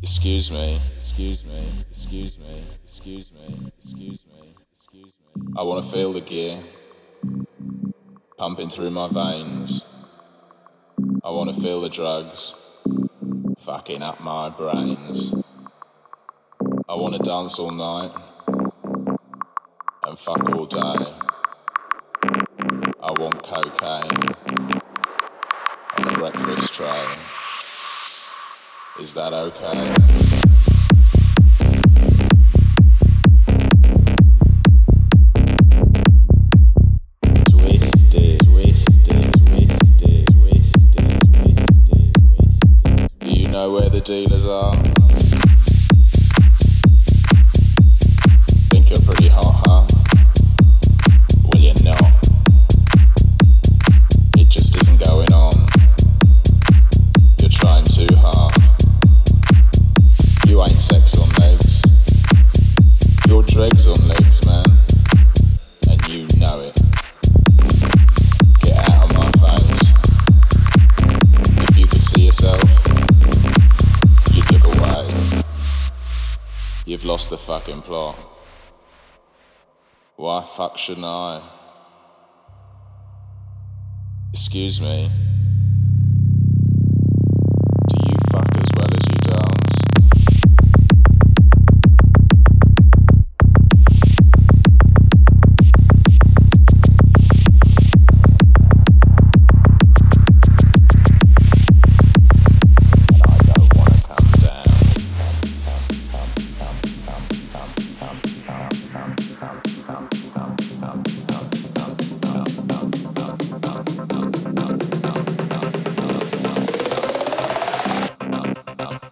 Excuse me, excuse me, excuse me, excuse me, excuse me, excuse me. I wanna feel the gear pumping through my veins. I wanna feel the drugs fucking up my brains. I wanna dance all night and fuck all day. I want cocaine on a breakfast tray. Is that okay? Know where the dealers are? The fucking plot. Why fuck shouldn't I? Excuse me. about.